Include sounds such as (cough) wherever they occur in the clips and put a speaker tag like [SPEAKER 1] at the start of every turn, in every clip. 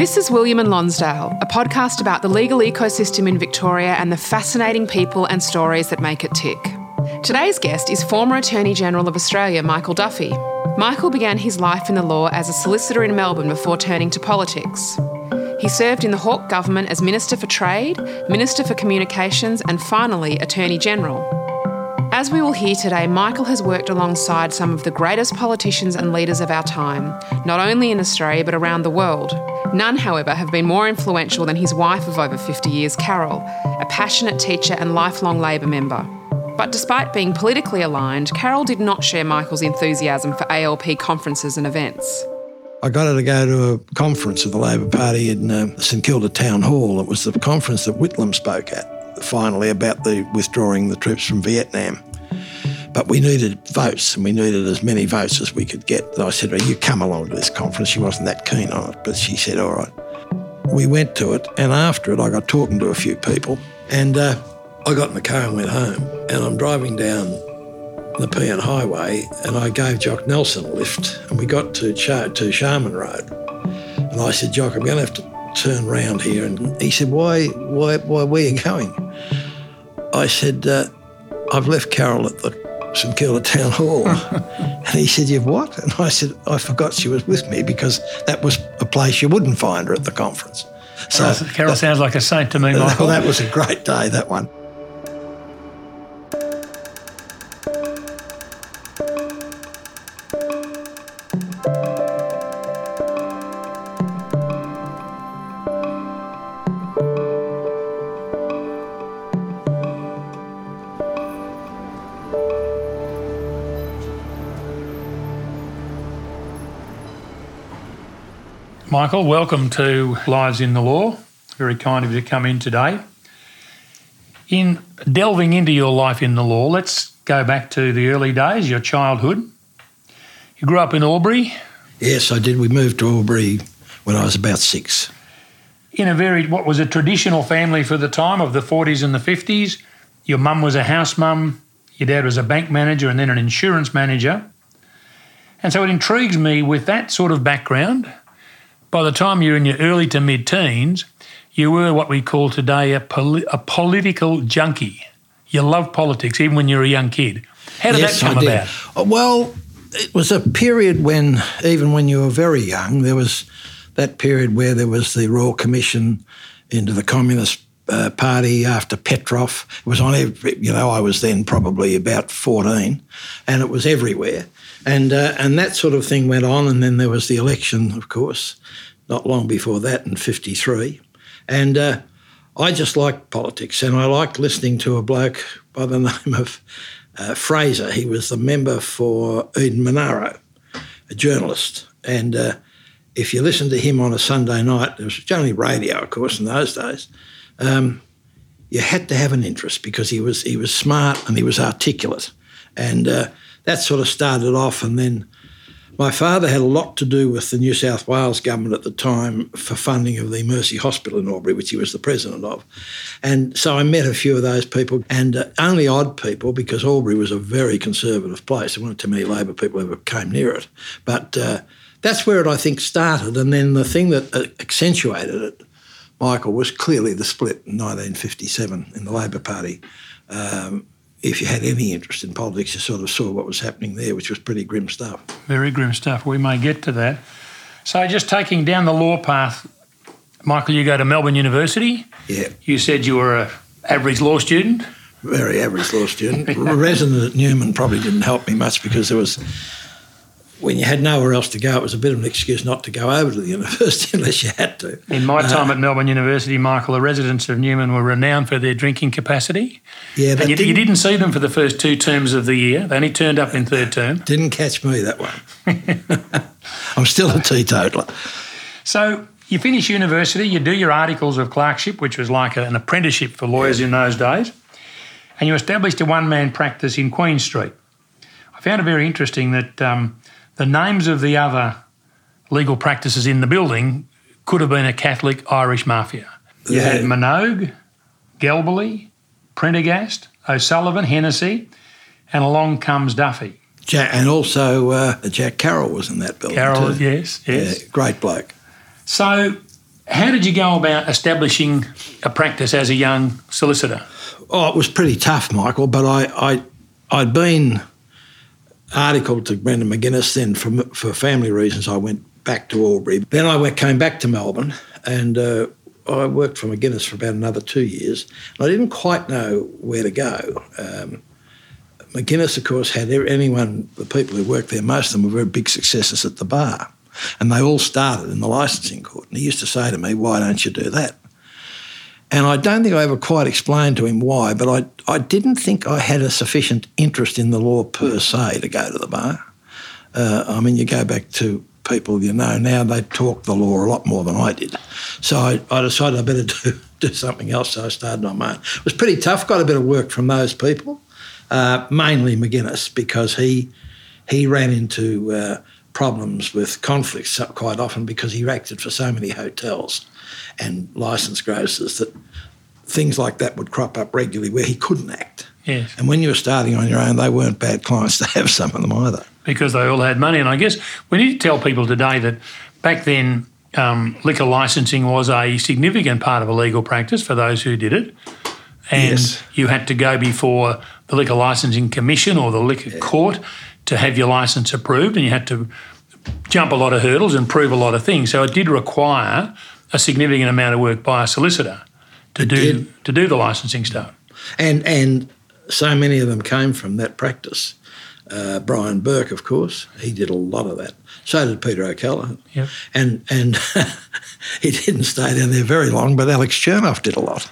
[SPEAKER 1] This is William and Lonsdale, a podcast about the legal ecosystem in Victoria and the fascinating people and stories that make it tick. Today's guest is former Attorney General of Australia, Michael Duffy. Michael began his life in the law as a solicitor in Melbourne before turning to politics. He served in the Hawke government as Minister for Trade, Minister for Communications, and finally, Attorney General. As we will hear today, Michael has worked alongside some of the greatest politicians and leaders of our time, not only in Australia but around the world. None, however, have been more influential than his wife of over 50 years, Carol, a passionate teacher and lifelong Labor member. But despite being politically aligned, Carol did not share Michael's enthusiasm for ALP conferences and events.
[SPEAKER 2] I got her to go to a conference of the Labor Party in uh, St Kilda Town Hall. It was the conference that Whitlam spoke at finally about the withdrawing the troops from Vietnam. But we needed votes, and we needed as many votes as we could get. And I said, well, "You come along to this conference." She wasn't that keen on it, but she said, "All right." We went to it, and after it, I got talking to a few people, and uh, I got in the car and went home. And I'm driving down the Nepean Highway, and I gave Jock Nelson a lift, and we got to Char- to Charman Road, and I said, "Jock, I'm going to have to turn round here," and he said, "Why? Why? Why? Where are you going?" I said, uh, "I've left Carol at the St Kilda Town Hall," (laughs) and he said, "You've what?" And I said, "I forgot she was with me because that was a place you wouldn't find her at the conference."
[SPEAKER 3] So Carol sounds like a saint to me, (laughs) Michael.
[SPEAKER 2] well, that was a great day. That one.
[SPEAKER 3] Michael, welcome to Lives in the Law. Very kind of you to come in today. In delving into your life in the law, let's go back to the early days, your childhood. You grew up in Albury.
[SPEAKER 2] Yes, I did. We moved to Albury when I was about six.
[SPEAKER 3] In a very, what was a traditional family for the time of the 40s and the 50s. Your mum was a house mum, your dad was a bank manager and then an insurance manager. And so it intrigues me with that sort of background by the time you're in your early to mid teens, you were what we call today a, poli- a political junkie. You love politics even when you're a young kid. How did
[SPEAKER 2] yes,
[SPEAKER 3] that come about?
[SPEAKER 2] Uh, Well, it was a period when, even when you were very young, there was that period where there was the Royal Commission into the Communist uh, Party after Petrov. It was on every, you know, I was then probably about 14, and it was everywhere. And, uh, and that sort of thing went on, and then there was the election, of course, not long before that in 53. And uh, I just liked politics, and I liked listening to a bloke by the (laughs) name of uh, Fraser. He was the member for Eden Monaro, a journalist. And uh, if you listened to him on a Sunday night, it was only radio, of course, in those days. Um, you had to have an interest because he was he was smart and he was articulate, and uh, that sort of started off. And then my father had a lot to do with the New South Wales government at the time for funding of the Mercy Hospital in Albury, which he was the president of. And so I met a few of those people, and uh, only odd people because Albury was a very conservative place. There weren't too many Labor people who ever came near it, but. Uh, that's where it, I think, started. And then the thing that uh, accentuated it, Michael, was clearly the split in 1957 in the Labor Party. Um, if you had any interest in politics, you sort of saw what was happening there, which was pretty grim stuff.
[SPEAKER 3] Very grim stuff. We may get to that. So, just taking down the law path, Michael, you go to Melbourne University.
[SPEAKER 2] Yeah,
[SPEAKER 3] You said you were a average law student.
[SPEAKER 2] very average law student. (laughs) Resident at Newman probably didn't help me much because there was, when you had nowhere else to go, it was a bit of an excuse not to go over to the (laughs) university unless you had to.
[SPEAKER 3] In my time at Melbourne University, Michael, the residents of Newman were renowned for their drinking capacity.
[SPEAKER 2] Yeah,
[SPEAKER 3] And you, you
[SPEAKER 2] didn't,
[SPEAKER 3] didn't see them for the first two terms of the year. They only turned up in third (laughs) term.
[SPEAKER 2] didn't catch me that one. (laughs) I'm still a teetotaler.
[SPEAKER 3] So you finish university, you do your articles of clerkship, which was like an apprenticeship for lawyers in those days, and you established a one man practice in Queen Street. I found it very interesting that um, the names of the other legal practices in the building could have been a Catholic Irish mafia. You
[SPEAKER 2] Yeah.
[SPEAKER 3] had Minogue, Galbally, Prendergast, O'Sullivan, Hennessy, and along comes Duffy.
[SPEAKER 2] Jack, and also uh, Jack Carroll was in that building.
[SPEAKER 3] Carroll,
[SPEAKER 2] too.
[SPEAKER 3] yes, yes.
[SPEAKER 2] Yeah, great bloke.
[SPEAKER 3] So How did you go about establishing a practice as a young solicitor?
[SPEAKER 2] Oh, it was pretty tough, Michael, but I, I, I'd been articled to Brendan McGuinness then for, for family reasons. I went back to Albury. Then I went, came back to Melbourne and uh, I worked for McGuinness for about another two years. And I didn't quite know where to go. Um, McGuinness, of course, had anyone, the people who worked there, most of them were very big successes at the bar. And they all started in the licensing court. And he used to say to me, Why don't you do that? And I don't think I ever quite explained to him why, but I, I didn't think I had a sufficient interest in the law per se to go to the bar. Uh, I mean, you go back to people you know now, they talk the law a lot more than I did. So I, I decided I better (laughs) do, do something else, so I started on my own. It was pretty tough, got a bit of work from those people, uh, mainly McGuinness, because he, he ran into uh, problems with conflicts quite often because he acted for so many hotels and licensed grocers that things like that would crop up regularly where he couldn't act.
[SPEAKER 3] Yes.
[SPEAKER 2] And when you were starting on your own, they weren't bad clients to have some of them either.
[SPEAKER 3] Because they all had money. And I guess we need to tell people today that back then, um, liquor licensing was a significant part of a legal practice for those who did it. And
[SPEAKER 2] Yes.
[SPEAKER 3] you had to go before the Liquor Licensing Commission or the Liquor Court to have your license approved, and you had to jump a lot of hurdles and prove a lot of things. So it did require a significant amount of work by a solicitor to do
[SPEAKER 2] did.
[SPEAKER 3] to do the licensing stuff.
[SPEAKER 2] And and so many of them came from that practice. Uh, Brian Burke, of course, he did a lot of that. So did Peter O'Callaghan.
[SPEAKER 3] Yep.
[SPEAKER 2] And and (laughs) he didn't stay down there very long, but Alex Chernov did a lot.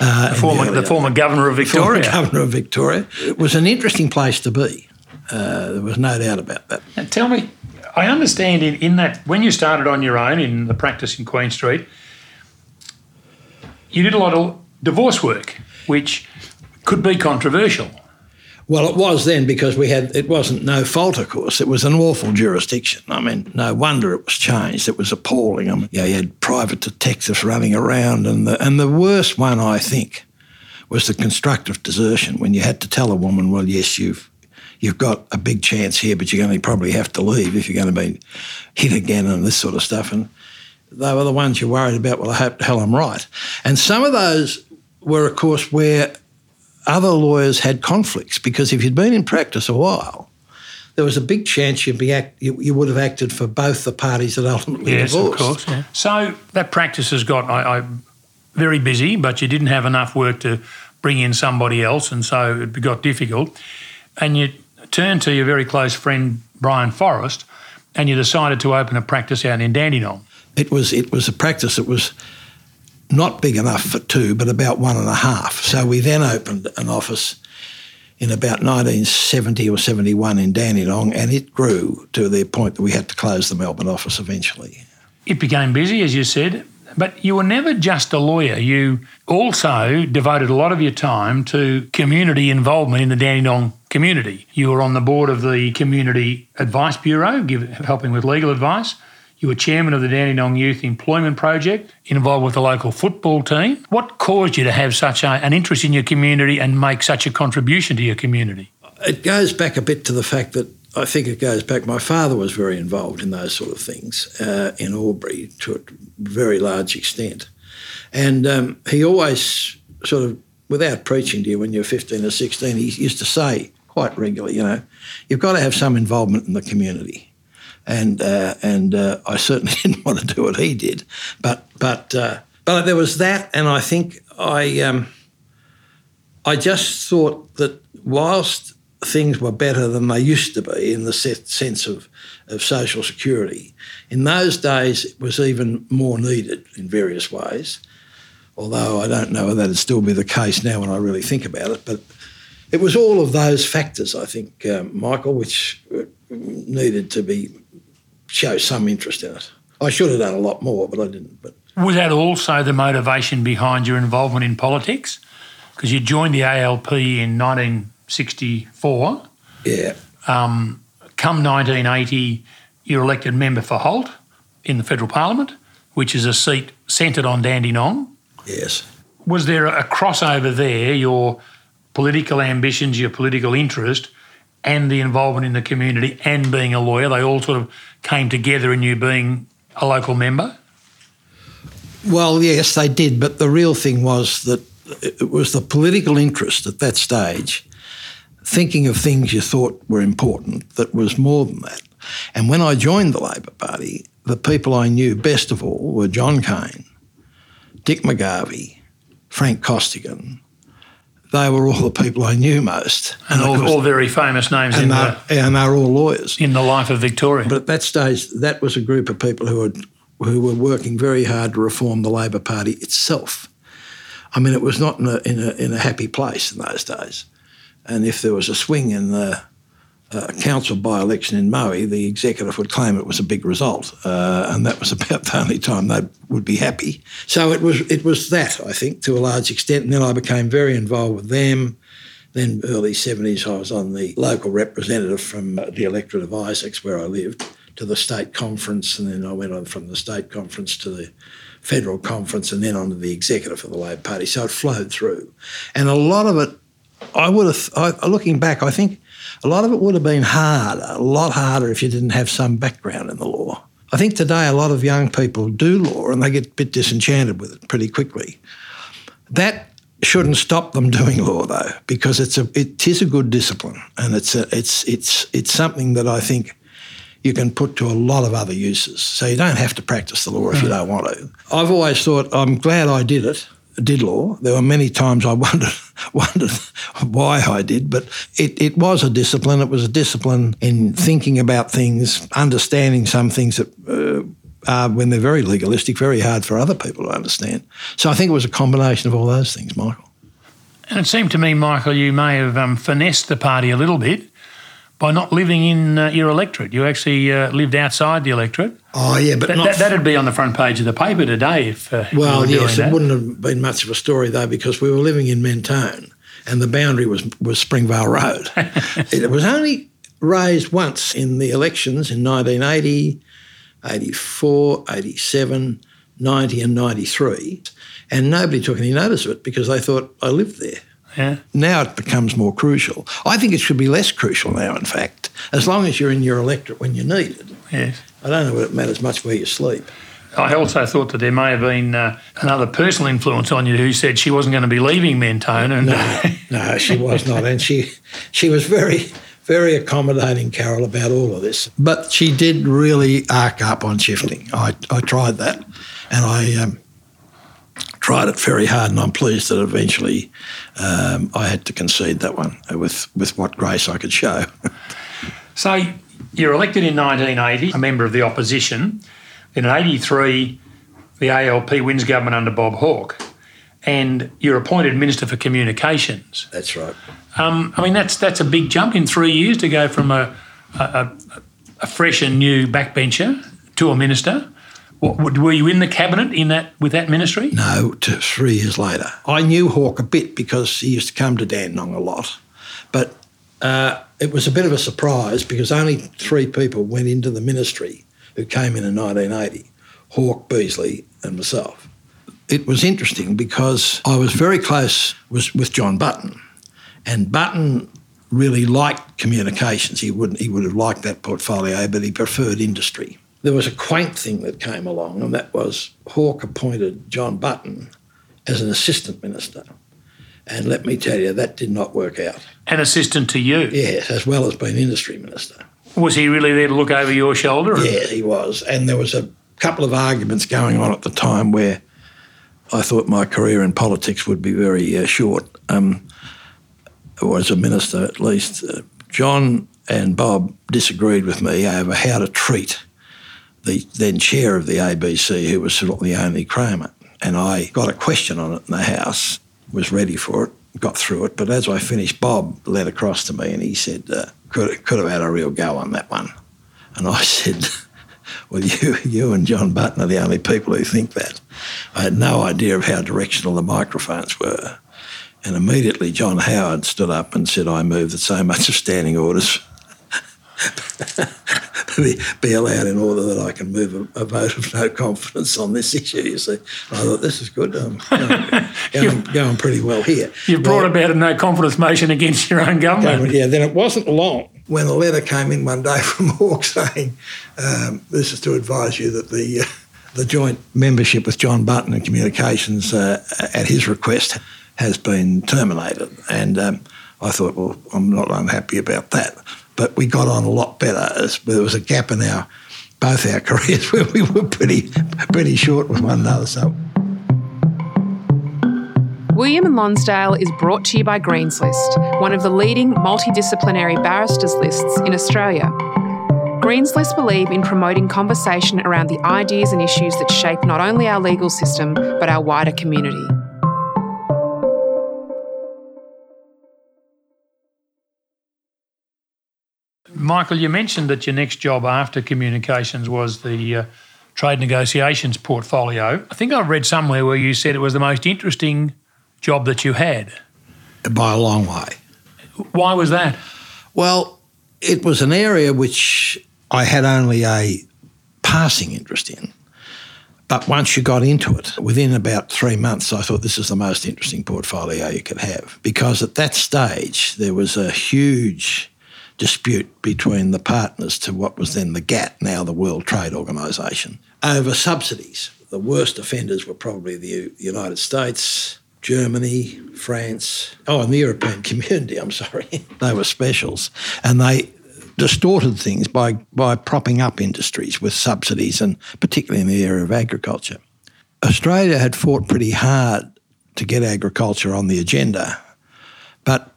[SPEAKER 2] Uh,
[SPEAKER 3] The former,
[SPEAKER 2] early
[SPEAKER 3] the former governor of
[SPEAKER 2] former
[SPEAKER 3] Victoria.
[SPEAKER 2] governor of Victoria. It was an interesting place to be. Uh, there was no doubt about that.
[SPEAKER 3] And tell me, I understand in, in that when you started on your own in the practice in Queen Street, you did a lot of divorce work, which could be controversial.
[SPEAKER 2] Well, it was then because we had, it wasn't no fault, of course. It was an awful jurisdiction. I mean, no wonder it was changed. It was appalling. I mean, yeah, you had private detectives running around. And the, and the worst one, I think, was the constructive desertion when you had to tell a woman, well, yes, you've, you've got a big chance here, but you're going to probably have to leave if you're going to be hit again and this sort of stuff. And they were the ones you're worried about. Well, I hope the hell I'm right. And some of those were, of course, where other lawyers had conflicts because if you'd been in practice a while, there was a big chance you'd be act, you, you would have acted for both the parties that ultimately
[SPEAKER 3] Yes,
[SPEAKER 2] divorced.
[SPEAKER 3] of course. Yeah. So that practice has got I, I, very busy, but you didn't have enough work to bring in somebody else, and so it got difficult. And you turned to your very close friend Brian Forrest, and you decided to open a practice out in Dandenong.
[SPEAKER 2] It was it was a practice that was not big enough for two, but about one and a half. So we then opened an office in about 1970 or 71 in Dandenong, and it grew to the point that we had to close the Melbourne office eventually.
[SPEAKER 3] It became busy, as you said, but you were never just a lawyer. You also devoted a lot of your time to community involvement in the Dandenong community. You were on the board of the Community Advice Bureau, give, helping with legal advice. You were chairman of the Dandenong Youth Employment Project, involved with the local football team. What caused you to have such a, an interest in your community and make such a contribution to your community?
[SPEAKER 2] It goes back a bit to the fact that I think it goes back. My father was very involved in those sort of things uh, in Albury to a very large extent. And um, he always sort of, without preaching to you when you're 15 or 16, he used to say quite regularly, you know, you've got to have some involvement in the community. And uh, and uh, I certainly (laughs) didn't want to do what he did, but but uh, but there was that, and I think I um, I just thought that whilst things were better than they used to be in the sense of, of social security. In those days, it was even more needed in various ways, although I don't know whether that'd still be the case now when I really think about it. But it was all of those factors, I think, um, Michael, which uh, needed to be show some interest in it. I should have done a lot more, but I didn't. But
[SPEAKER 3] Was that also the motivation behind your involvement in politics? Because you joined the ALP in 1964.
[SPEAKER 2] yeah,
[SPEAKER 3] Um, come 1980, you're elected member for Holt in the federal parliament, which is a seat centred on Dandenong.
[SPEAKER 2] yes.
[SPEAKER 3] Was there a crossover there, your political ambitions, your political interest, and the involvement in the community and being a lawyer? They all sort of came together in you being a local member?
[SPEAKER 2] Well, yes, they did, but the real thing was that it was the political interest at that stage, thinking of things you thought were important, that was more than that. And when I joined the Labor Party, the people I knew best of all were John Cain, Dick McGarvie, Frank Costigan. They were all the people I knew most.
[SPEAKER 3] And, all,
[SPEAKER 2] course,
[SPEAKER 3] all very famous names
[SPEAKER 2] and,
[SPEAKER 3] in
[SPEAKER 2] they're,
[SPEAKER 3] the,
[SPEAKER 2] and they're all lawyers.
[SPEAKER 3] in the life of Victoria.
[SPEAKER 2] But at that stage, that was a group of people who, had, who were working very hard to reform the Labor Party itself. I mean, it was not in a, in a, in a happy place in those days. And if there was a swing in the uh, council by election in Moe, the executive would claim it was a big result, uh, and that was (laughs) about the only time they would be happy. So it was it was that I think to a large extent, and then I became very involved with them. Then early seventies, I was on the local representative from uh, the electorate of Isaacs, where I lived, to the state conference, and then I went on from the state conference to the federal conference, and then on to the executive of the Labor Party. So it flowed through, and a lot of it, I would have. I, looking back, I think a lot of it would have been hard, a lot harder if you didn't have some background in the law. I think today a lot of young people do law and they get a bit disenchanted with it pretty quickly. That shouldn't stop them (laughs) doing law though, because it's a it is a good discipline and it's a, it's it's it's something that I think you can put to a lot of other uses. So you don't have to practice the law if you mm. don't want to. I've always thought I'm glad I did it did law. There were many times I (laughs) wondered wondered why I did, but it, it was a discipline. It was a discipline in thinking about things, understanding some things that uh, are, when they're very legalistic, very hard for other people to understand. So I think it was a combination of all those things, Michael.
[SPEAKER 3] and it seemed to me, Michael, you may have um, finessed the party a little bit by not living in uh, your electorate. You actually uh, lived outside the electorate.
[SPEAKER 2] Oh yeah, but
[SPEAKER 3] That, that'd be on the front page of the paper today if uh, you
[SPEAKER 2] well, yes, it wouldn't have been much of a story though because we were living in Mentone, and the boundary was was Springvale Road. (laughs) it was only raised once in the elections in 1980, 84, 87, 90, and 93, and nobody took any notice of it because they thought I lived there.
[SPEAKER 3] Yeah.
[SPEAKER 2] Now it becomes more crucial. I think it should be less crucial now, in fact, as long as you're in your electorate when you need it.
[SPEAKER 3] Yes.
[SPEAKER 2] I don't know whether it matters much where you sleep.
[SPEAKER 3] I also thought that there may have been uh, another personal influence on you who said she wasn't going to be leaving Mentone. And
[SPEAKER 2] No, no, she was not, and she she was very very accommodating, Carol, about all of this. But she did really arc up on shifting. I I tried that, and I. Um, Tried it very hard, and I'm pleased that eventually um, I had to concede that one with, with what grace I could show. (laughs)
[SPEAKER 3] So you're elected in 1980, a member of the opposition. Then in 83, the ALP wins government under Bob Hawke, and you're appointed Minister for Communications.
[SPEAKER 2] That's right.
[SPEAKER 3] Um, I mean, that's that's a big jump in three years to go from a, a, a, a fresh and new backbencher to a minister. Were you in the cabinet in that with that ministry?
[SPEAKER 2] No, three years later. I knew Hawke a bit because he used to come to Dandenong a lot, but uh, it was a bit of a surprise because only three people went into the ministry who came in in 1980 Hawke, Beazley, and myself. It was interesting because I was very close was with John Button, and Button really liked communications. He would he would have liked that portfolio, but he preferred industry. There was a quaint thing that came along, and that was Hawke appointed John Button as an assistant minister. And let me tell you, that did not work out.
[SPEAKER 3] An assistant to you.
[SPEAKER 2] Yes, as well as being industry minister.
[SPEAKER 3] Was he really there to look over your shoulder?
[SPEAKER 2] Yeah, he was. And there was a couple of arguments going on at the time where I thought my career in politics would be very uh, short, um, or as a minister at least. Uh, John and Bob disagreed with me over how to treat the then chair of the ABC, who was sort of Leonie Kramer. And I got a question on it in the House, was ready for it, got through it. But as I finished, Bob led across to me and he said, uh, could, could have had a real go on that one. And I (laughs) said, well, you, you and John Button are the only people who think that. I had no idea of how directional the microphones were. And immediately John Howard stood up and said, I move that so much of standing orders be, be allowed in order that I can move a, a vote of no confidence on this issue, you see. I thought, this is good. I'm going, (laughs) going, going pretty well here.
[SPEAKER 3] You've brought
[SPEAKER 2] Well,
[SPEAKER 3] about a no confidence motion against your own government.
[SPEAKER 2] government. Yeah, then it wasn't long when a letter came in one day (laughs) from Hawke saying, um, "This is to advise you that the uh, the joint membership with John Button in communications, uh, at his request, has been terminated. And um, I thought, well, I'm not unhappy about that. But we got on a lot better. There was a gap in our both our (laughs) careers where we were pretty pretty short with one another. So.
[SPEAKER 1] William and Lonsdale is brought to you by Greens List, one of the leading multidisciplinary barristers lists in Australia. Greens List believe in promoting conversation around the ideas and issues that shape not only our legal system, but our wider community.
[SPEAKER 3] Michael, you mentioned that your next job after communications was the uh, trade negotiations portfolio. I think I read somewhere where you said it was the most interesting job that you had.
[SPEAKER 2] By a long way.
[SPEAKER 3] Why was that?
[SPEAKER 2] Well, it was an area which I had only a passing interest in. But once you got into it, within about three months, I thought this is the most interesting portfolio you could have. Because at that stage, there was a huge dispute between the partners to what was then the GATT, now the World Trade Organization, over subsidies. The worst offenders were probably the United States, Germany, France, oh, and the European (laughs) community, I'm sorry. (laughs) they were specials. And they distorted things by, by propping up industries with subsidies, and particularly in the area of agriculture. Australia had fought pretty hard to get agriculture on the agenda, but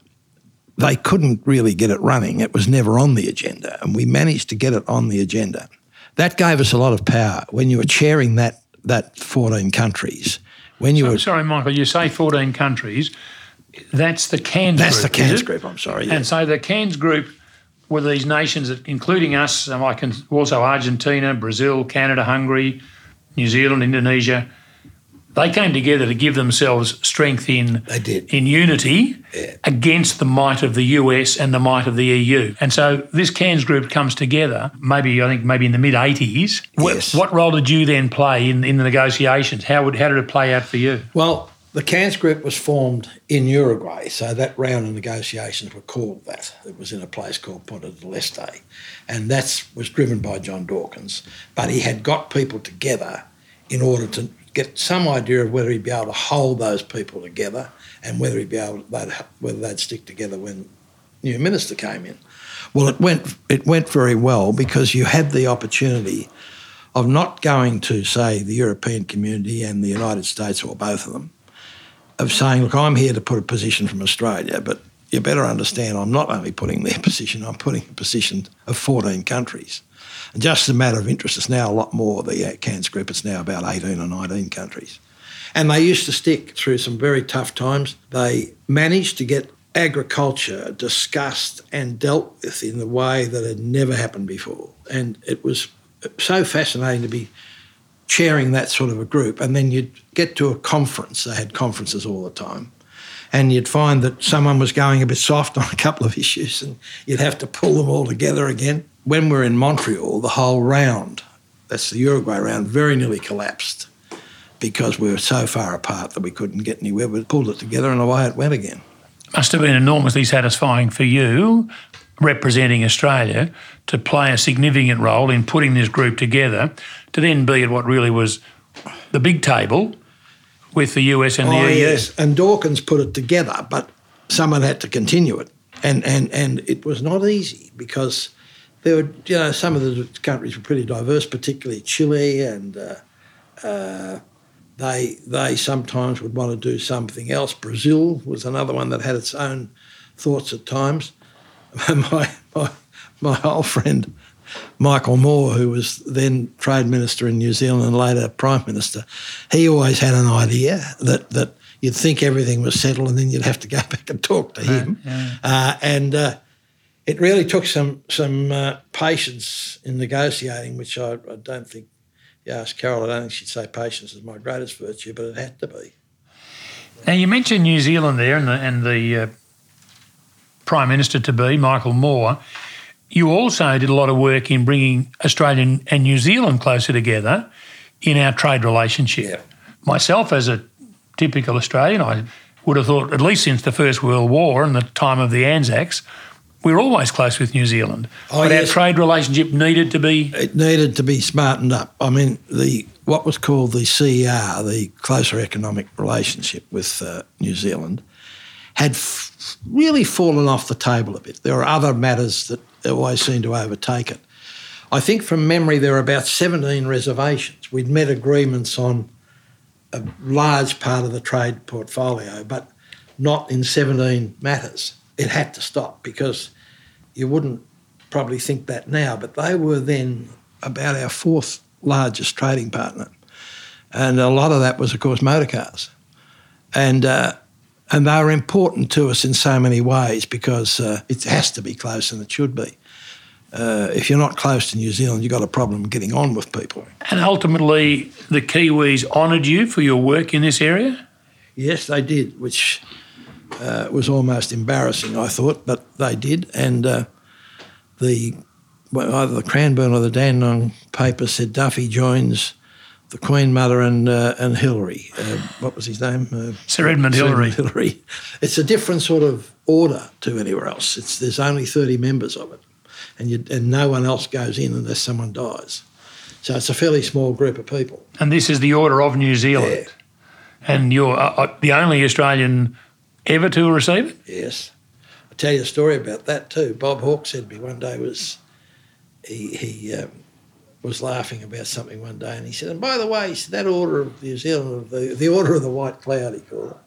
[SPEAKER 2] they couldn't really get it running. It was never on the agenda, and we managed to get it on the agenda. That gave us a lot of power. When you were chairing that that 14 countries, when you
[SPEAKER 3] so,
[SPEAKER 2] were
[SPEAKER 3] sorry, Michael, you say 14 countries. That's the Cairns
[SPEAKER 2] that's
[SPEAKER 3] group.
[SPEAKER 2] the Cairns group. I'm sorry. Yeah.
[SPEAKER 3] And so the Cairns group were these nations, that, including us, and I can also Argentina, Brazil, Canada, Hungary, New Zealand, Indonesia they came together to give themselves strength in
[SPEAKER 2] they did.
[SPEAKER 3] in unity
[SPEAKER 2] yeah.
[SPEAKER 3] against the might of the US and the might of the EU. And so this Cairns group comes together, maybe I think maybe in the mid 80s.
[SPEAKER 2] Yes.
[SPEAKER 3] What, what, role did you then play in, in the negotiations? How would how did it play out for you?
[SPEAKER 2] Well, the Cairns group was formed in Uruguay, so that round of negotiations were called that. It was in a place called Punta del Este, and that was driven by John Dawkins. But he had got people together in order to get some idea of whether he'd be able to hold those people together and whether he'd be able they'd, whether they'd stick together when new minister came in. Well, it went it went very well because you had the opportunity of not going to say the European community and the United States or both of them, of saying, look, I'm here to put a position from Australia, but you better understand I'm not only putting their (laughs) position, I'm putting a position of 14 countries. Just a matter of interest, it's now a lot more, the uh, Cairns group, it's now about 18 or 19 countries. And they used to stick through some very tough times. They managed to get agriculture discussed and dealt with in the way that had never happened before. And it was so fascinating to be chairing that sort of a group. And then you'd get to a conference, they had conferences all the time. And you'd find that someone was going a bit soft (laughs) on a couple of issues, and you'd have to pull them all together again when we were in Montreal, the whole round, that's the Uruguay round, very nearly collapsed because we were so far apart that we couldn't get anywhere. We pulled it together and away it went again.
[SPEAKER 3] Must have been enormously satisfying for you, representing Australia, to play a significant role in putting this group together, to then be at what really was the big table with the US and the
[SPEAKER 2] oh,
[SPEAKER 3] EU.
[SPEAKER 2] Yes, and Dawkins put it together, but someone had to continue it. And, and, and it was not easy because there were, you know, some of the countries were pretty diverse, particularly Chile, and uh, uh, they they sometimes would want to do something else. Brazil was another one that had its own thoughts at times. (laughs) my my my old friend Michael Moore, who was then Trade Minister in New Zealand and later Prime Minister, he always had an idea that that you'd think everything was settled and then you'd have to go (laughs) back and talk to him,
[SPEAKER 3] yeah.
[SPEAKER 2] uh, and uh, it really took some some uh, patience in negotiating, which I, I don't think. You ask Carol, I don't think she'd say patience is my greatest virtue, but it had to be.
[SPEAKER 3] Now you mentioned New Zealand there, and the and the uh, Prime Minister to be Michael Moore. You also did a lot of work in bringing Australia and New Zealand closer together in our trade relationship.
[SPEAKER 2] Yeah.
[SPEAKER 3] Myself, as a typical Australian, I would have thought, at least since the First World War and the time of the Anzacs, we were always close with New Zealand,
[SPEAKER 2] oh,
[SPEAKER 3] but
[SPEAKER 2] yes.
[SPEAKER 3] our trade relationship needed to be.
[SPEAKER 2] It needed to be smartened up. I mean, the what was called the CER, the Closer Economic Relationship with uh, New Zealand, had f- really fallen off the table a bit. There are other matters that always seem to overtake it. I think from memory there were about 17 reservations. We'd met agreements on a large part of the trade portfolio, but not in 17 matters. It had to stop because you wouldn't probably think that now, but they were then about our fourth largest trading partner. And a lot of that was, of course, motor cars. And, uh, and they were important to us in so many ways because uh, it has to be close and it should be. Uh, if you're not close to New Zealand, you've got a problem getting on with people.
[SPEAKER 3] And ultimately, the Kiwis honoured you for your work in this area?
[SPEAKER 2] Yes, they did, which uh, was almost embarrassing, I thought, but they did. And uh, the well, either the Cranbourne or the Dandenong paper said Duffy joins the Queen Mother and uh, and Hillary. Uh, what was his name? Uh,
[SPEAKER 3] Sir Edmund
[SPEAKER 2] Sir
[SPEAKER 3] Hillary.
[SPEAKER 2] Hillary. It's a different sort of order to anywhere else. It's there's only thirty members of it, and you, and no one else goes in unless someone dies. So it's a fairly small group of people.
[SPEAKER 3] And this is the Order of New Zealand.
[SPEAKER 2] Yeah.
[SPEAKER 3] And you're uh, the only Australian ever to receive it?
[SPEAKER 2] Yes. I'll tell you a story about that too. Bob Hawke said to me one day was he, he um, was laughing about something one day and he said, and by the way, said, that order of New Zealand, the, the order of the white cloud, he called it,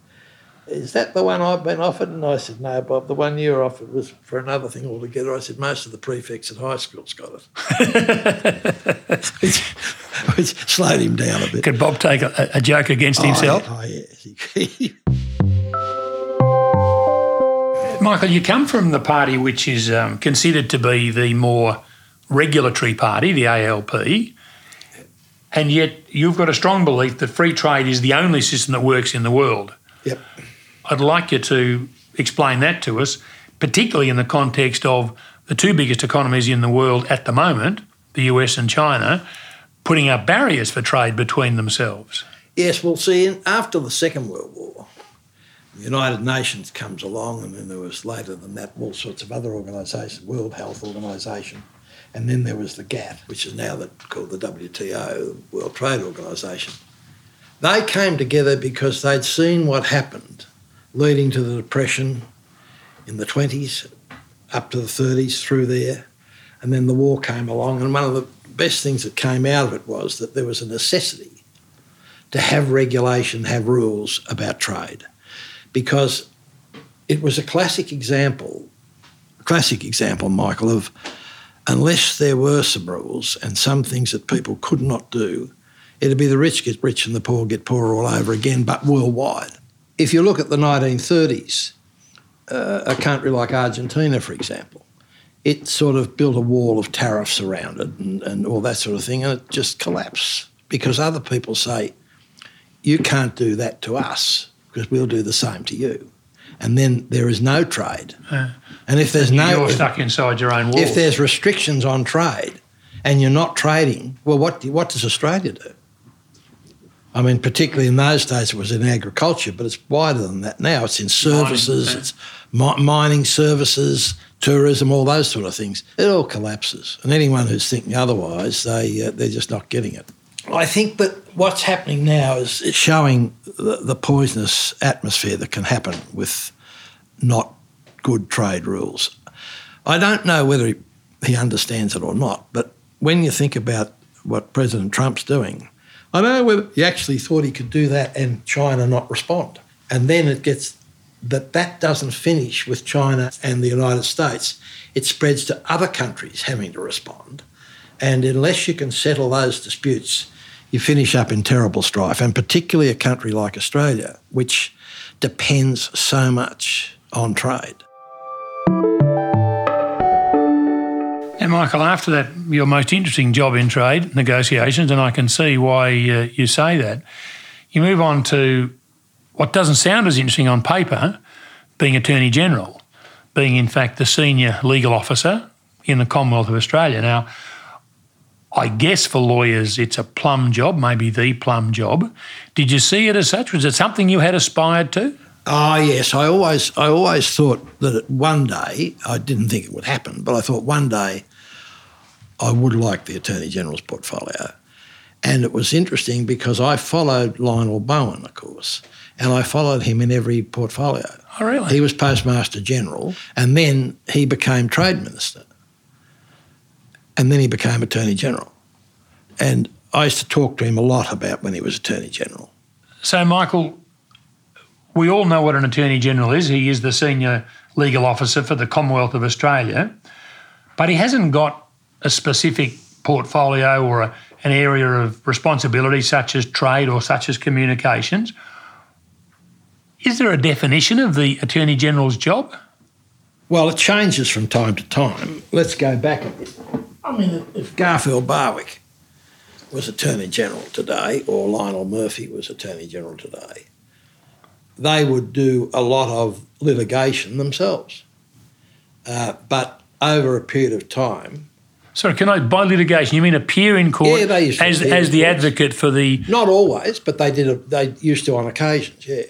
[SPEAKER 2] is that the one I've been offered? And I said, no, Bob, the one you're offered was for another thing altogether. I said, most of the prefects at high school's got it. which, (laughs) (laughs) which slowed him down a bit.
[SPEAKER 3] Could Bob take a, a joke against himself?
[SPEAKER 2] Oh, yes. (laughs)
[SPEAKER 3] Michael, you come from the party which is um, considered to be the more regulatory party, the ALP, and yet you've got a strong belief that free trade is the only system that works in the world.
[SPEAKER 2] yep.
[SPEAKER 3] I'd like you to explain that to us, particularly in the context of the two biggest economies in the world at the moment, the US and China, putting up barriers for trade between themselves.
[SPEAKER 2] Yes, well, see, after the Second World War, United Nations comes along, and then there was later than that all sorts of other organisations, World Health Organisation, and then there was the GATT, which is now the, called the WTO, World Trade Organisation. They came together because they'd seen what happened leading to the Depression in the 20s, up to the 30s, through there, and then the war came along, and one of the best things that came out of it was that there was a necessity to have regulation, have rules about trade, because it was a classic example, classic example, Michael, of unless there were some rules and some things that people could not do, it'd be the rich get rich and the poor get poorer all over again, but worldwide. If you look at the 1930s, uh, a country like Argentina, for example, it sort of built a wall of tariffs around it and, and all that sort of thing, and it just collapsed because other people say, you can't do that to us because we'll do the same to you. And then there is no trade.
[SPEAKER 3] Uh,
[SPEAKER 2] And if there's no
[SPEAKER 3] You're stuck inside your own walls.
[SPEAKER 2] if there's restrictions on trade and you're not trading, well, what do, what does Australia do? I mean, particularly in those days, it was in agriculture, but it's wider than that now. It's in services,
[SPEAKER 3] yeah.
[SPEAKER 2] it's mi- mining services, tourism, all those sort of things. It all collapses, and anyone who's thinking otherwise, they uh, they're just not getting it. I think that what's happening now is it's showing the, the poisonous atmosphere that can happen with not good trade rules. I don't know whether he, he understands it or not, but when you think about what President Trump's doing, I don't know whether he actually thought he could do that and China not respond. And then it gets that that doesn't finish with China and the United States. It spreads to other countries having to respond. And unless you can settle those disputes, you finish up in terrible strife, and particularly a country like Australia, which depends so much on trade.
[SPEAKER 3] And Michael, after that, your most interesting job in trade negotiations, and I can see why uh, you say that. You move on to what doesn't sound as interesting on paper, being Attorney General, being in fact the senior legal officer in the Commonwealth of Australia. Now, I guess for lawyers it's a plum job, maybe the plum job. Did you see it as such? Was it something you had aspired to?
[SPEAKER 2] Oh yes, I always I always thought that one day I didn't think it would happen, but I thought one day I would like the Attorney General's portfolio. And it was interesting because I followed Lionel Bowen, of course, and I followed him in every portfolio.
[SPEAKER 3] Oh, really?
[SPEAKER 2] He was Postmaster General, and then he became Trade Minister. And then he became Attorney General. And I used to talk to him a lot about when he was Attorney General.
[SPEAKER 3] So, Michael, we all know what an Attorney General is. He is the senior legal officer for the Commonwealth of Australia, but he hasn't got a specific portfolio or a, an area of responsibility such as trade or such as communications. Is there a definition of the Attorney General's job?
[SPEAKER 2] Well, it changes from time to time. Let's go back a bit. I mean, if Garfield Barwick was Attorney General today, or Lionel Murphy was Attorney General today, they would do a lot of litigation themselves. Uh, but over a period of time,
[SPEAKER 3] Sorry, can I, by litigation, you mean appear in court
[SPEAKER 2] Yeah, they used to
[SPEAKER 3] as,
[SPEAKER 2] appear
[SPEAKER 3] as the advocate for the.
[SPEAKER 2] not always, but they did. A, they used to on occasions. Yeah,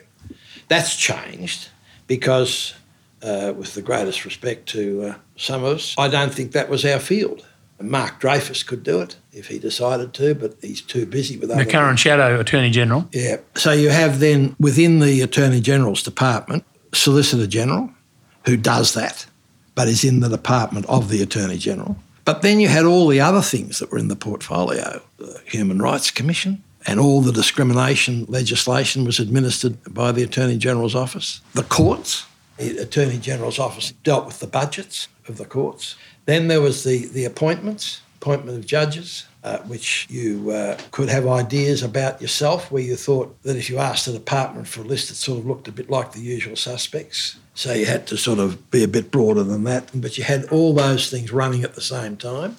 [SPEAKER 2] that's changed because, uh, with the greatest respect to uh, some of us, I don't think that was our field. Mark Dreyfus could do it if he decided to, but he's too busy with
[SPEAKER 3] The current shadow Attorney General.
[SPEAKER 2] Yeah. So you have then within the Attorney General's department, Solicitor General, who does that, but is in the department of the Attorney General. But then you had all the other things that were in the portfolio the Human Rights Commission, and all the discrimination legislation was administered by the Attorney General's office. The courts, the Attorney General's office dealt with the budgets of the courts. Then there was the, the appointments, appointment of judges, uh, which you uh, could have ideas about yourself, where you thought that if you asked the department for a list, it sort of looked a bit like the usual suspects. So you had to sort of be a bit broader than that. But you had all those things running at the same time.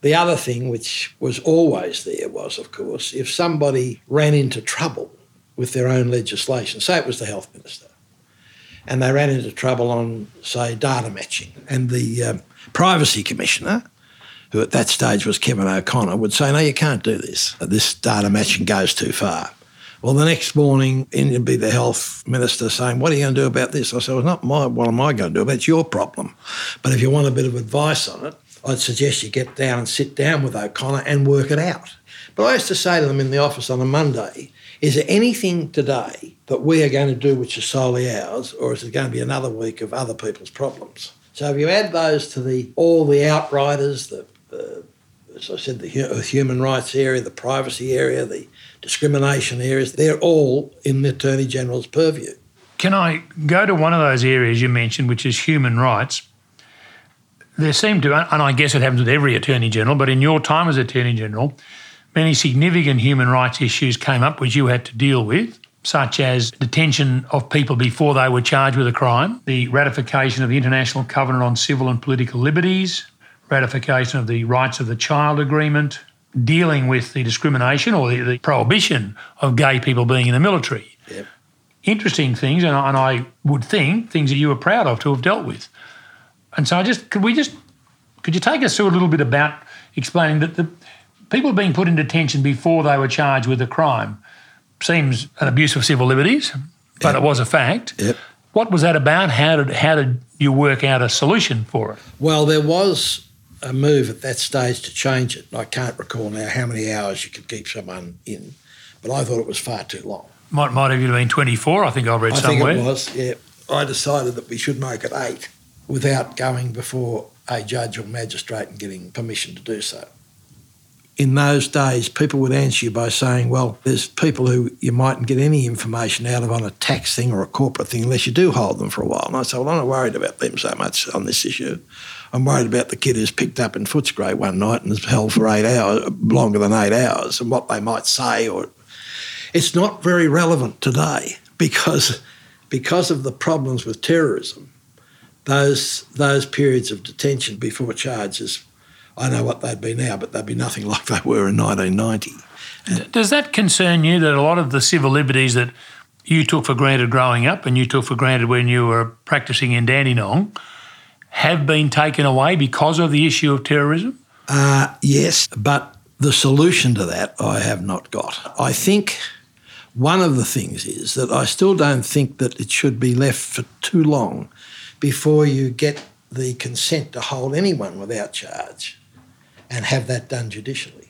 [SPEAKER 2] The other thing, which was always there, was, of course, if somebody ran into trouble with their own legislation, say it was the health minister, and they ran into trouble on, say, data matching, and the um, privacy commissioner, who at that stage was Kevin O'Connor, would say, No, you can't do this. This data matching goes too far. Well, the next morning, in would be the health minister saying, What are you going to do about this? I said, Well, it's not my, what am I going to do about it? It's your problem. But if you want a bit of advice on it, I'd suggest you get down and sit down with O'Connor and work it out. But I used to say to them in the office on a Monday, is there anything today that we are going to do which is solely ours, or is it going to be another week of other people's problems? So if you add those to the all the outriders, the as I said, the hu- human rights area, the privacy area, the discrimination areas, they're all in the Attorney General's purview.
[SPEAKER 3] Can I go to one of those areas you mentioned, which is human rights? There seem to, and I guess it happens with every Attorney General, but in your time as Attorney General, many significant human rights issues came up which you had to deal with, such as detention of people before they were charged with a crime, the ratification of the International Covenant on Civil and Political Liberties, ratification of the Rights of the Child Agreement, dealing with the discrimination or the, the prohibition of gay people being in the military
[SPEAKER 2] Yep.
[SPEAKER 3] interesting things, and, and I would think things that you were proud of to have dealt with. And so I just could we just could you take us through a little bit about explaining that the people being put in detention before they were charged with a crime seems an abuse of civil liberties, but it was a fact.
[SPEAKER 2] Yep.
[SPEAKER 3] What was that about? How did how did you work out a solution for it?
[SPEAKER 2] Well, there was a move at that stage to change it. I can't recall now how many hours you could keep someone in, but I thought it was far too long.
[SPEAKER 3] Might might have even been twenty four. I think I read somewhere.
[SPEAKER 2] I
[SPEAKER 3] somewhere.
[SPEAKER 2] think it was, yeah. I decided that we should make it eight without going before a judge or magistrate and getting permission to do so. In those days, people would answer you by saying, well, there's people who you mightn't get any information out of on a tax thing or a corporate thing unless you do hold them for a while. And I said, well, I'm not worried about them so much on this issue. I'm worried about the kid who's picked up in Footscray one night and is held for eight hours, longer than eight hours, and what they might say. Or It's not very relevant today because because of the problems with terrorism, those those periods of detention before charges, I know what they'd be now, but they'd be nothing (laughs) like they were in 1990.
[SPEAKER 3] Does that concern you that a lot of the civil liberties that you took for granted growing up and you took for granted when you were practicing in Dandenong have been taken away because of the issue of terrorism?
[SPEAKER 2] Uh, yes, but the solution to that I have not got. I think one of the things is that I still don't think that it should be left for too long before you get the consent to hold anyone without charge and have that done judicially.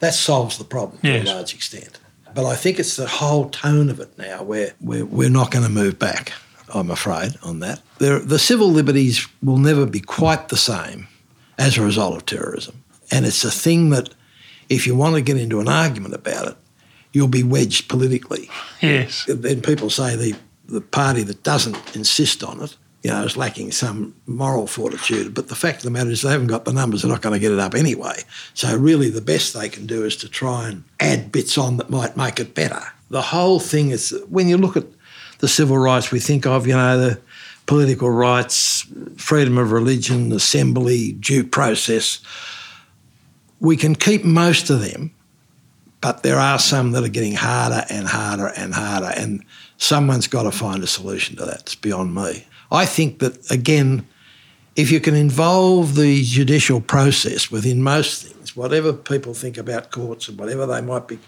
[SPEAKER 2] That solves the problem
[SPEAKER 3] Yes.
[SPEAKER 2] to a large extent. But I think it's the whole tone of it now where we're, we're not going to move back, I'm afraid, on that. There, the civil liberties will never be quite the same as a result of terrorism. And it's a thing that, if you want to get into an argument about it, you'll be wedged politically.
[SPEAKER 3] Yes.
[SPEAKER 2] Then people say the, the party that doesn't insist on it, you know, is lacking some moral fortitude. But the fact of the matter is they haven't got the numbers, they're not going to get it up anyway. So really the best they can do is to try and add bits on that might make it better. The whole thing is, when you look at the civil rights, we think of, you know, the political rights, freedom of religion, assembly, due process. We can keep most of them, but there are some that are getting harder and harder and harder, and someone's got to find a solution to that. It's beyond me. I think that, again, if you can involve the judicial process within most things, whatever people think about courts and whatever they might be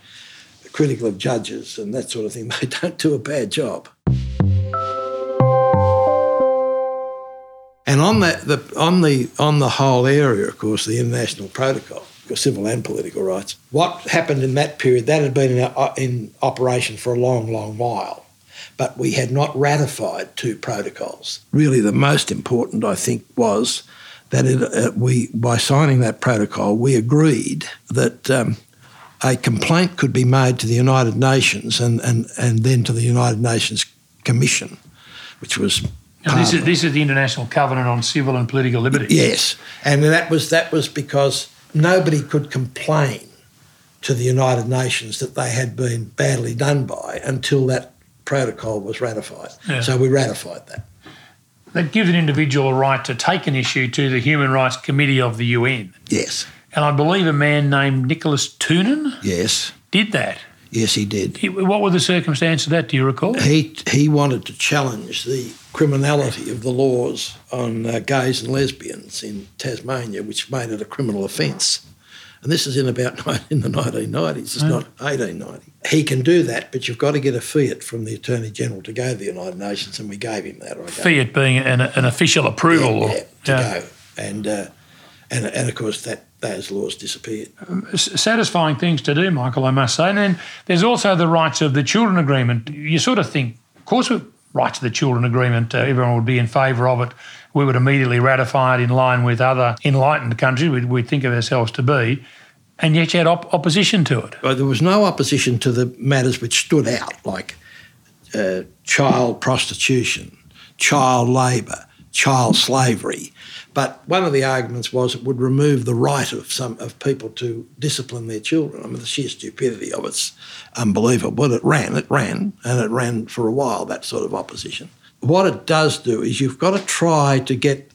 [SPEAKER 2] critical of judges and that sort of thing, (laughs) they don't do a bad job. And on that, the, on the on the whole area, of course, the international protocol, for civil and political rights. What happened in that period? That had been in, uh, in operation for a long, long while, but we had not ratified two protocols. Really, the most important, I think, was that it, uh, we, by signing that protocol, we agreed that. Um, a complaint could be made to the United Nations and, and, and then to the United Nations Commission, which was
[SPEAKER 3] Now, this is this is the International Covenant on Civil and Political Liberty.
[SPEAKER 2] Yes, and that was that was because nobody could complain to the United Nations that they had been badly done by until that protocol was ratified.
[SPEAKER 3] Yeah.
[SPEAKER 2] So we ratified that.
[SPEAKER 3] That gives an individual a right to take an issue to the Human Rights Committee of the UN.
[SPEAKER 2] Yes,
[SPEAKER 3] And I believe a man named Nicholas Toonen
[SPEAKER 2] yes,
[SPEAKER 3] did that.
[SPEAKER 2] yes, he did.
[SPEAKER 3] He- What were the circumstances of that? Do you recall?
[SPEAKER 2] He he wanted to challenge the criminality of the laws on uh, gays and lesbians in Tasmania, which made it a criminal offence. And this is in about (laughs) in the 1990s. It's not 1890. He can do that, but you've got to get a fiat from the Attorney General to go to the United Nations, and we gave him that.
[SPEAKER 3] Fiat being an, an official approval.
[SPEAKER 2] yeah, yeah, to
[SPEAKER 3] yeah.
[SPEAKER 2] go. And, uh, and and of course that those laws disappeared.
[SPEAKER 3] S- satisfying things to do, Michael, I must say. And then there's also the rights of the children agreement. You sort of think, of course, with rights of the children agreement, uh, everyone would be in favour of it. We would immediately ratify it in line with other enlightened countries we we think of ourselves to be. And yet you had op- opposition to it.
[SPEAKER 2] But there was no opposition to the matters which stood out, like uh, child prostitution, child labour, child slavery. But one of the arguments was it would remove the right of some of people to discipline their children. I mean, the sheer stupidity of it's unbelievable. But it ran, it ran, and it ran for a while. That sort of opposition. What it does do is you've got to try to get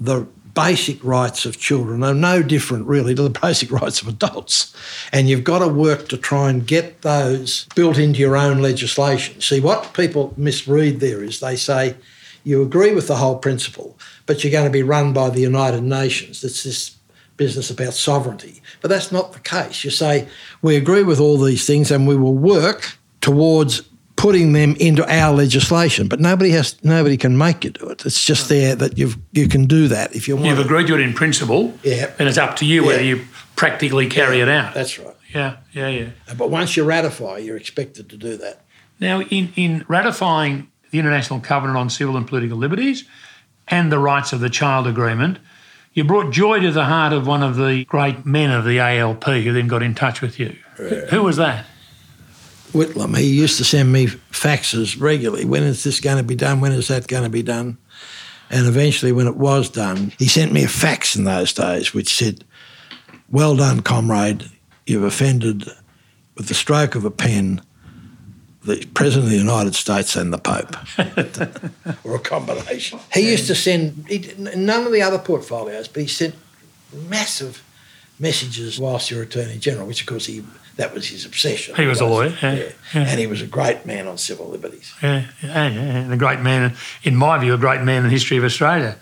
[SPEAKER 2] the basic rights of children are no different really to the (laughs) basic rights of adults. And you've got to work to try and get those built into your own legislation. See, what people misread there is they say you agree with the whole principle, but you're going to be run by the United Nations. It's this business about sovereignty. But that's not the case. You say, we agree with all these things and we will work towards putting them into our legislation. But nobody has nobody can make you do it. It's just there that you've you can do that if you want.
[SPEAKER 3] You've agreed to it in principle,
[SPEAKER 2] Yeah.
[SPEAKER 3] and it's up to you whether you practically carry it out.
[SPEAKER 2] That's right.
[SPEAKER 3] Yeah, yeah, yeah.
[SPEAKER 2] Uh, but once you ratify, you're expected to do that.
[SPEAKER 3] Now, in, in ratifying the International Covenant on Civil and Political Liberties and the Rights of the Child Agreement, you brought joy to the heart of one of the great men of the ALP who then got in touch with you. Who was that?
[SPEAKER 2] Whitlam, he used to send me faxes regularly. When is this going to be done? When is that going to be done? And eventually, when it was done, he sent me a fax in those days which said, Well done, comrade. You've offended with the stroke of a pen the President of the United States and the Pope, (laughs) or a combination. He used to send, he, none of the other portfolios, but he sent massive messages whilst you're Attorney General, which of course he that was his obsession.
[SPEAKER 3] He was a lawyer, yeah, yeah.
[SPEAKER 2] And he was a great man on civil liberties.
[SPEAKER 3] Yeah, yeah, yeah, and a great man, in my view, a great man in the history of Australia.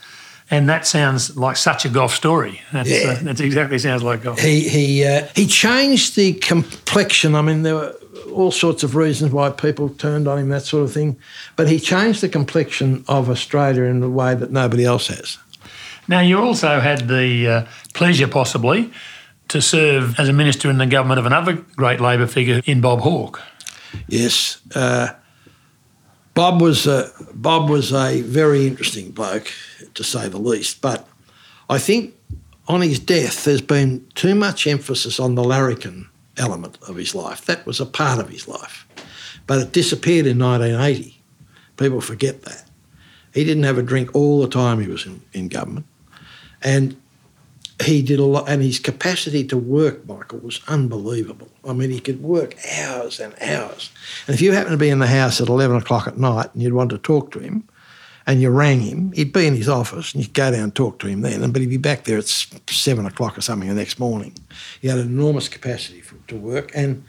[SPEAKER 3] And that sounds like such a Gough story. That's,
[SPEAKER 2] Yeah.
[SPEAKER 3] uh, that exactly sounds like Gough.
[SPEAKER 2] He he uh, he changed the complexion. I mean, there were all sorts of reasons why people turned on him, that sort of thing. But he changed the complexion of Australia in a way that nobody else has.
[SPEAKER 3] Now, you also had the uh, pleasure, possibly, to serve as a minister in the government of another great Labor figure in Bob Hawke.
[SPEAKER 2] Yes. Uh, Bob was a, Bob was a very interesting bloke, to say the least. But I think on his death, there's been too much emphasis on the larrikin element of his life. That was a part of his life, but it disappeared in 1980. People forget that. He didn't have a drink all the time he was in, in government, and he did a lot, and his capacity to work, Michael, was unbelievable. I mean, he could work hours and hours. And if you happened to be in the house at 11 o'clock at night and you'd want to talk to him, and you rang him, he'd be in his office and you'd go down and talk to him then, but he'd be back there at seven o'clock or something the next morning. He had an enormous capacity for, to work, and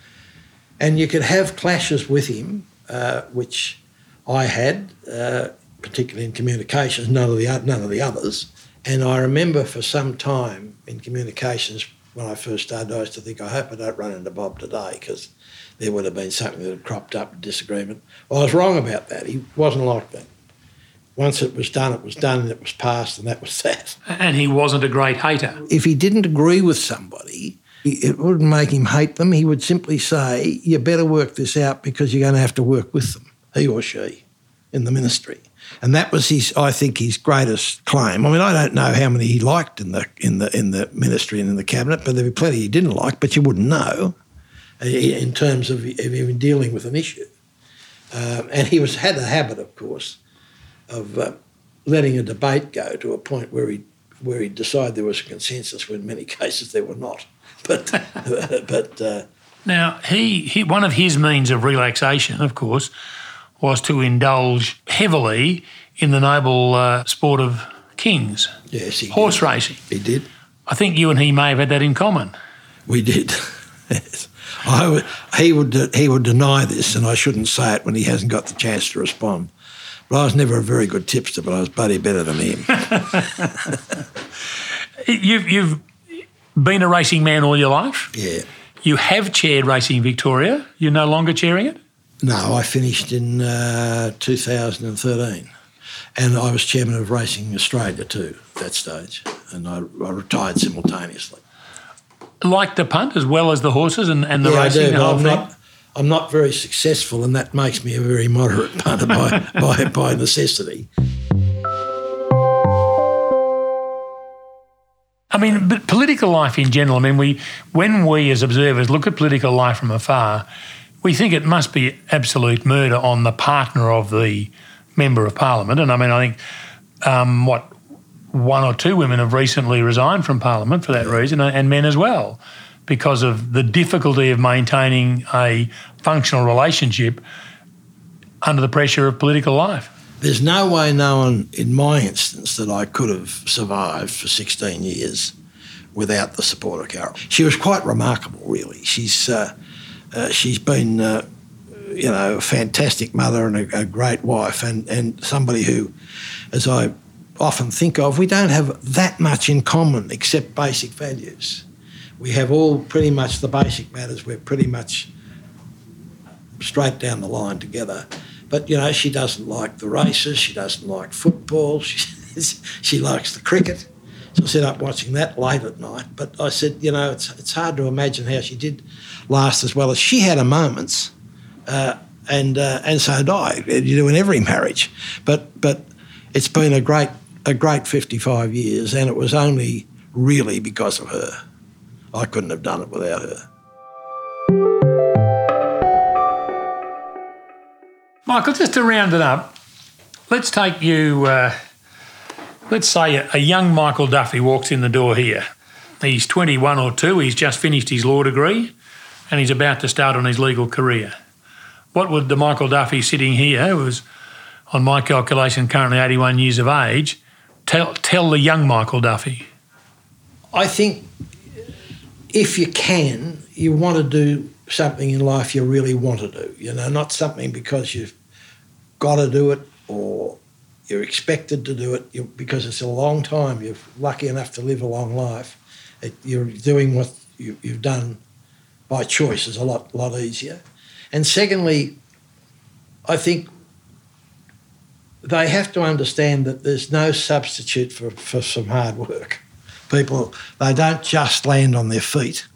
[SPEAKER 2] and you could have clashes with him, uh, which I had, uh, particularly in communications. None of the none of the others. And I remember for some time in communications when I first started, I used to think, I hope I don't run into Bob today because there would have been something that had cropped up, disagreement. Well, I was wrong about that. He wasn't like that. Once it was done, it was done and it was passed, and that was (laughs) that.
[SPEAKER 3] And he wasn't a great hater.
[SPEAKER 2] If he didn't agree with somebody, it wouldn't make him hate them. He would simply say, You better work this out because you're going to have to work with them, he or she, in the ministry. And that was his, I think, his greatest claim. I mean, I don't know how many he liked in the in the in the ministry and in the cabinet, but there'd be plenty he didn't like. But you wouldn't know uh, in terms of, even dealing with an issue. Um, and he was had a habit, of course, of uh, letting a debate go to a point where he where he decided there was a consensus when in many (laughs) cases there were not. But (laughs) but uh,
[SPEAKER 3] now he, he one of his means of relaxation, of course, was to indulge heavily in the noble uh, sport of kings.
[SPEAKER 2] Yes, he
[SPEAKER 3] horse
[SPEAKER 2] did.
[SPEAKER 3] racing.
[SPEAKER 2] He did.
[SPEAKER 3] I think you and he may have had that in common.
[SPEAKER 2] We did. (laughs) yes. Would, he would he would deny this, and I shouldn't say it when he hasn't got the chance to respond. But I was never a very good tipster, but I was bloody better than him. (laughs)
[SPEAKER 3] you've you've been a racing man all your life.
[SPEAKER 2] Yeah.
[SPEAKER 3] You have chaired Racing Victoria. You're no longer chairing it.
[SPEAKER 2] No, I finished in uh, 2013. And I was chairman of Racing Australia too at that stage. And I, I retired simultaneously.
[SPEAKER 3] Like the punt as well as the horses and, and the
[SPEAKER 2] yeah,
[SPEAKER 3] racing?
[SPEAKER 2] I do, I'm
[SPEAKER 3] thing?
[SPEAKER 2] not, I'm not very successful, and that makes me a very moderate punter by, (laughs) by, by necessity.
[SPEAKER 3] I mean, but political life in general. I mean, we when we as observers look at political life from afar, we think it must be absolute murder on the partner of the member of parliament. And I mean, I think um, what one or two women have recently resigned from parliament for that reason, and men as well, because of the difficulty of maintaining a functional relationship under the pressure of political life.
[SPEAKER 2] There's no way known in my instance that I could have survived for 16 years without the support of Carol. She was quite remarkable, really. She's uh, uh, she's been, uh, you know, a fantastic mother and a, a, great wife, and and somebody who, as I often think of, we don't have that much in common except basic values. We have all pretty much the basic matters. We're pretty much straight down the line together. But you know, she doesn't like the races. She doesn't like football. (laughs) She she likes the cricket. So I sit up watching that late at night. But I said, you know, it's it's hard to imagine how she did last as well as she had her moments, uh, and uh, and so did I. You do in every marriage. But but it's been a great a great 55 years, and it was only really because of her. I couldn't have done it without her.
[SPEAKER 3] Michael, just to round it up, let's take you. Uh, let's say a, a, young Michael Duffy walks in the door here. He's 21 or 2, he's just finished his law degree, and he's about to start on his legal career. What would the Michael Duffy sitting here, who is, on my calculation, currently 81 years of age, tell, tell the young Michael Duffy?
[SPEAKER 2] I think if you can, you want to do something in life you really want to do. You know, not something because you've got to do it or you're expected to do it because it's a long time. You're lucky enough to live a long life. You're doing what you've done by choice is a lot lot easier. And secondly, I think they have to understand that there's no substitute for, for some hard work. people, they don't just land on their feet.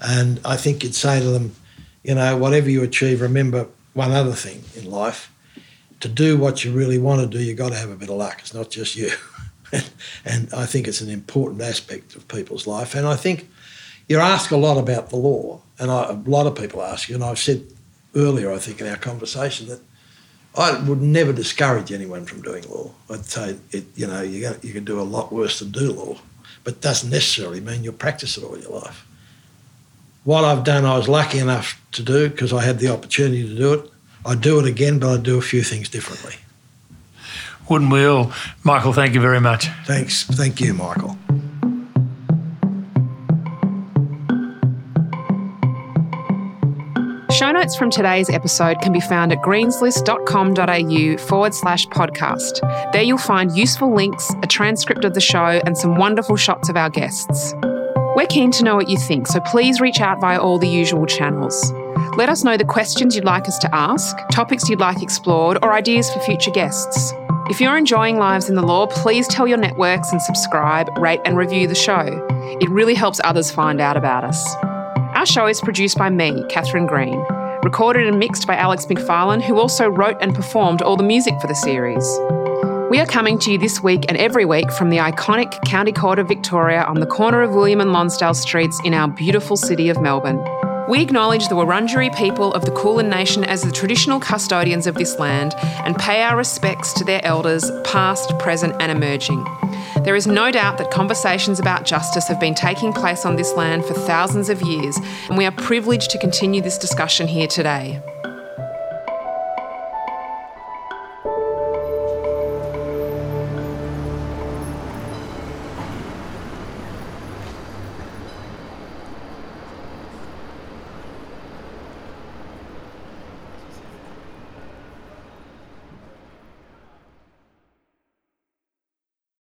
[SPEAKER 2] And I think you'd say to them, you know, whatever you achieve, remember one other thing in life. To do what you really want to do, you've got to have a bit of luck. It's not just you. (laughs) and I think it's an important aspect of people's life. And I think you ask a lot about the law, and I, a lot of people ask you, and I've said earlier, I think, in our conversation that I would never discourage anyone from doing law. I'd say, it, you know, you, you can do a lot worse than do law, but it doesn't necessarily mean you'll practice it all your life. What I've done, I was lucky enough to do because I had the opportunity to do it. I'd do it again, but I'd do a few things differently.
[SPEAKER 3] Wouldn't we all? Michael, thank you very much.
[SPEAKER 2] Thanks. Thank you, Michael.
[SPEAKER 1] Show notes from today's episode can be found at greenslist.com.au forward slash podcast. There you'll find useful links, a transcript of the show, and some wonderful shots of our guests. We're keen to know what you think, so please reach out via all the usual channels. Let us know the questions you'd like us to ask, topics you'd like explored, or ideas for future guests. If you're enjoying Lives in the Law, please tell your networks and subscribe, rate, and review the show. It really helps others find out about us. Our show is produced by me, Catherine Green, recorded and mixed by Alex McFarlane, who also wrote and performed all the music for the series. We are coming to you this week and every week from the iconic County Court of Victoria on the corner of William and Lonsdale Streets in our beautiful city of Melbourne. We acknowledge the Wurundjeri people of the Kulin Nation as the traditional custodians of this land and pay our respects to their elders, past, present, and emerging. There is no doubt that conversations about justice have been taking place on this land for thousands of years, and we are privileged to continue this discussion here today.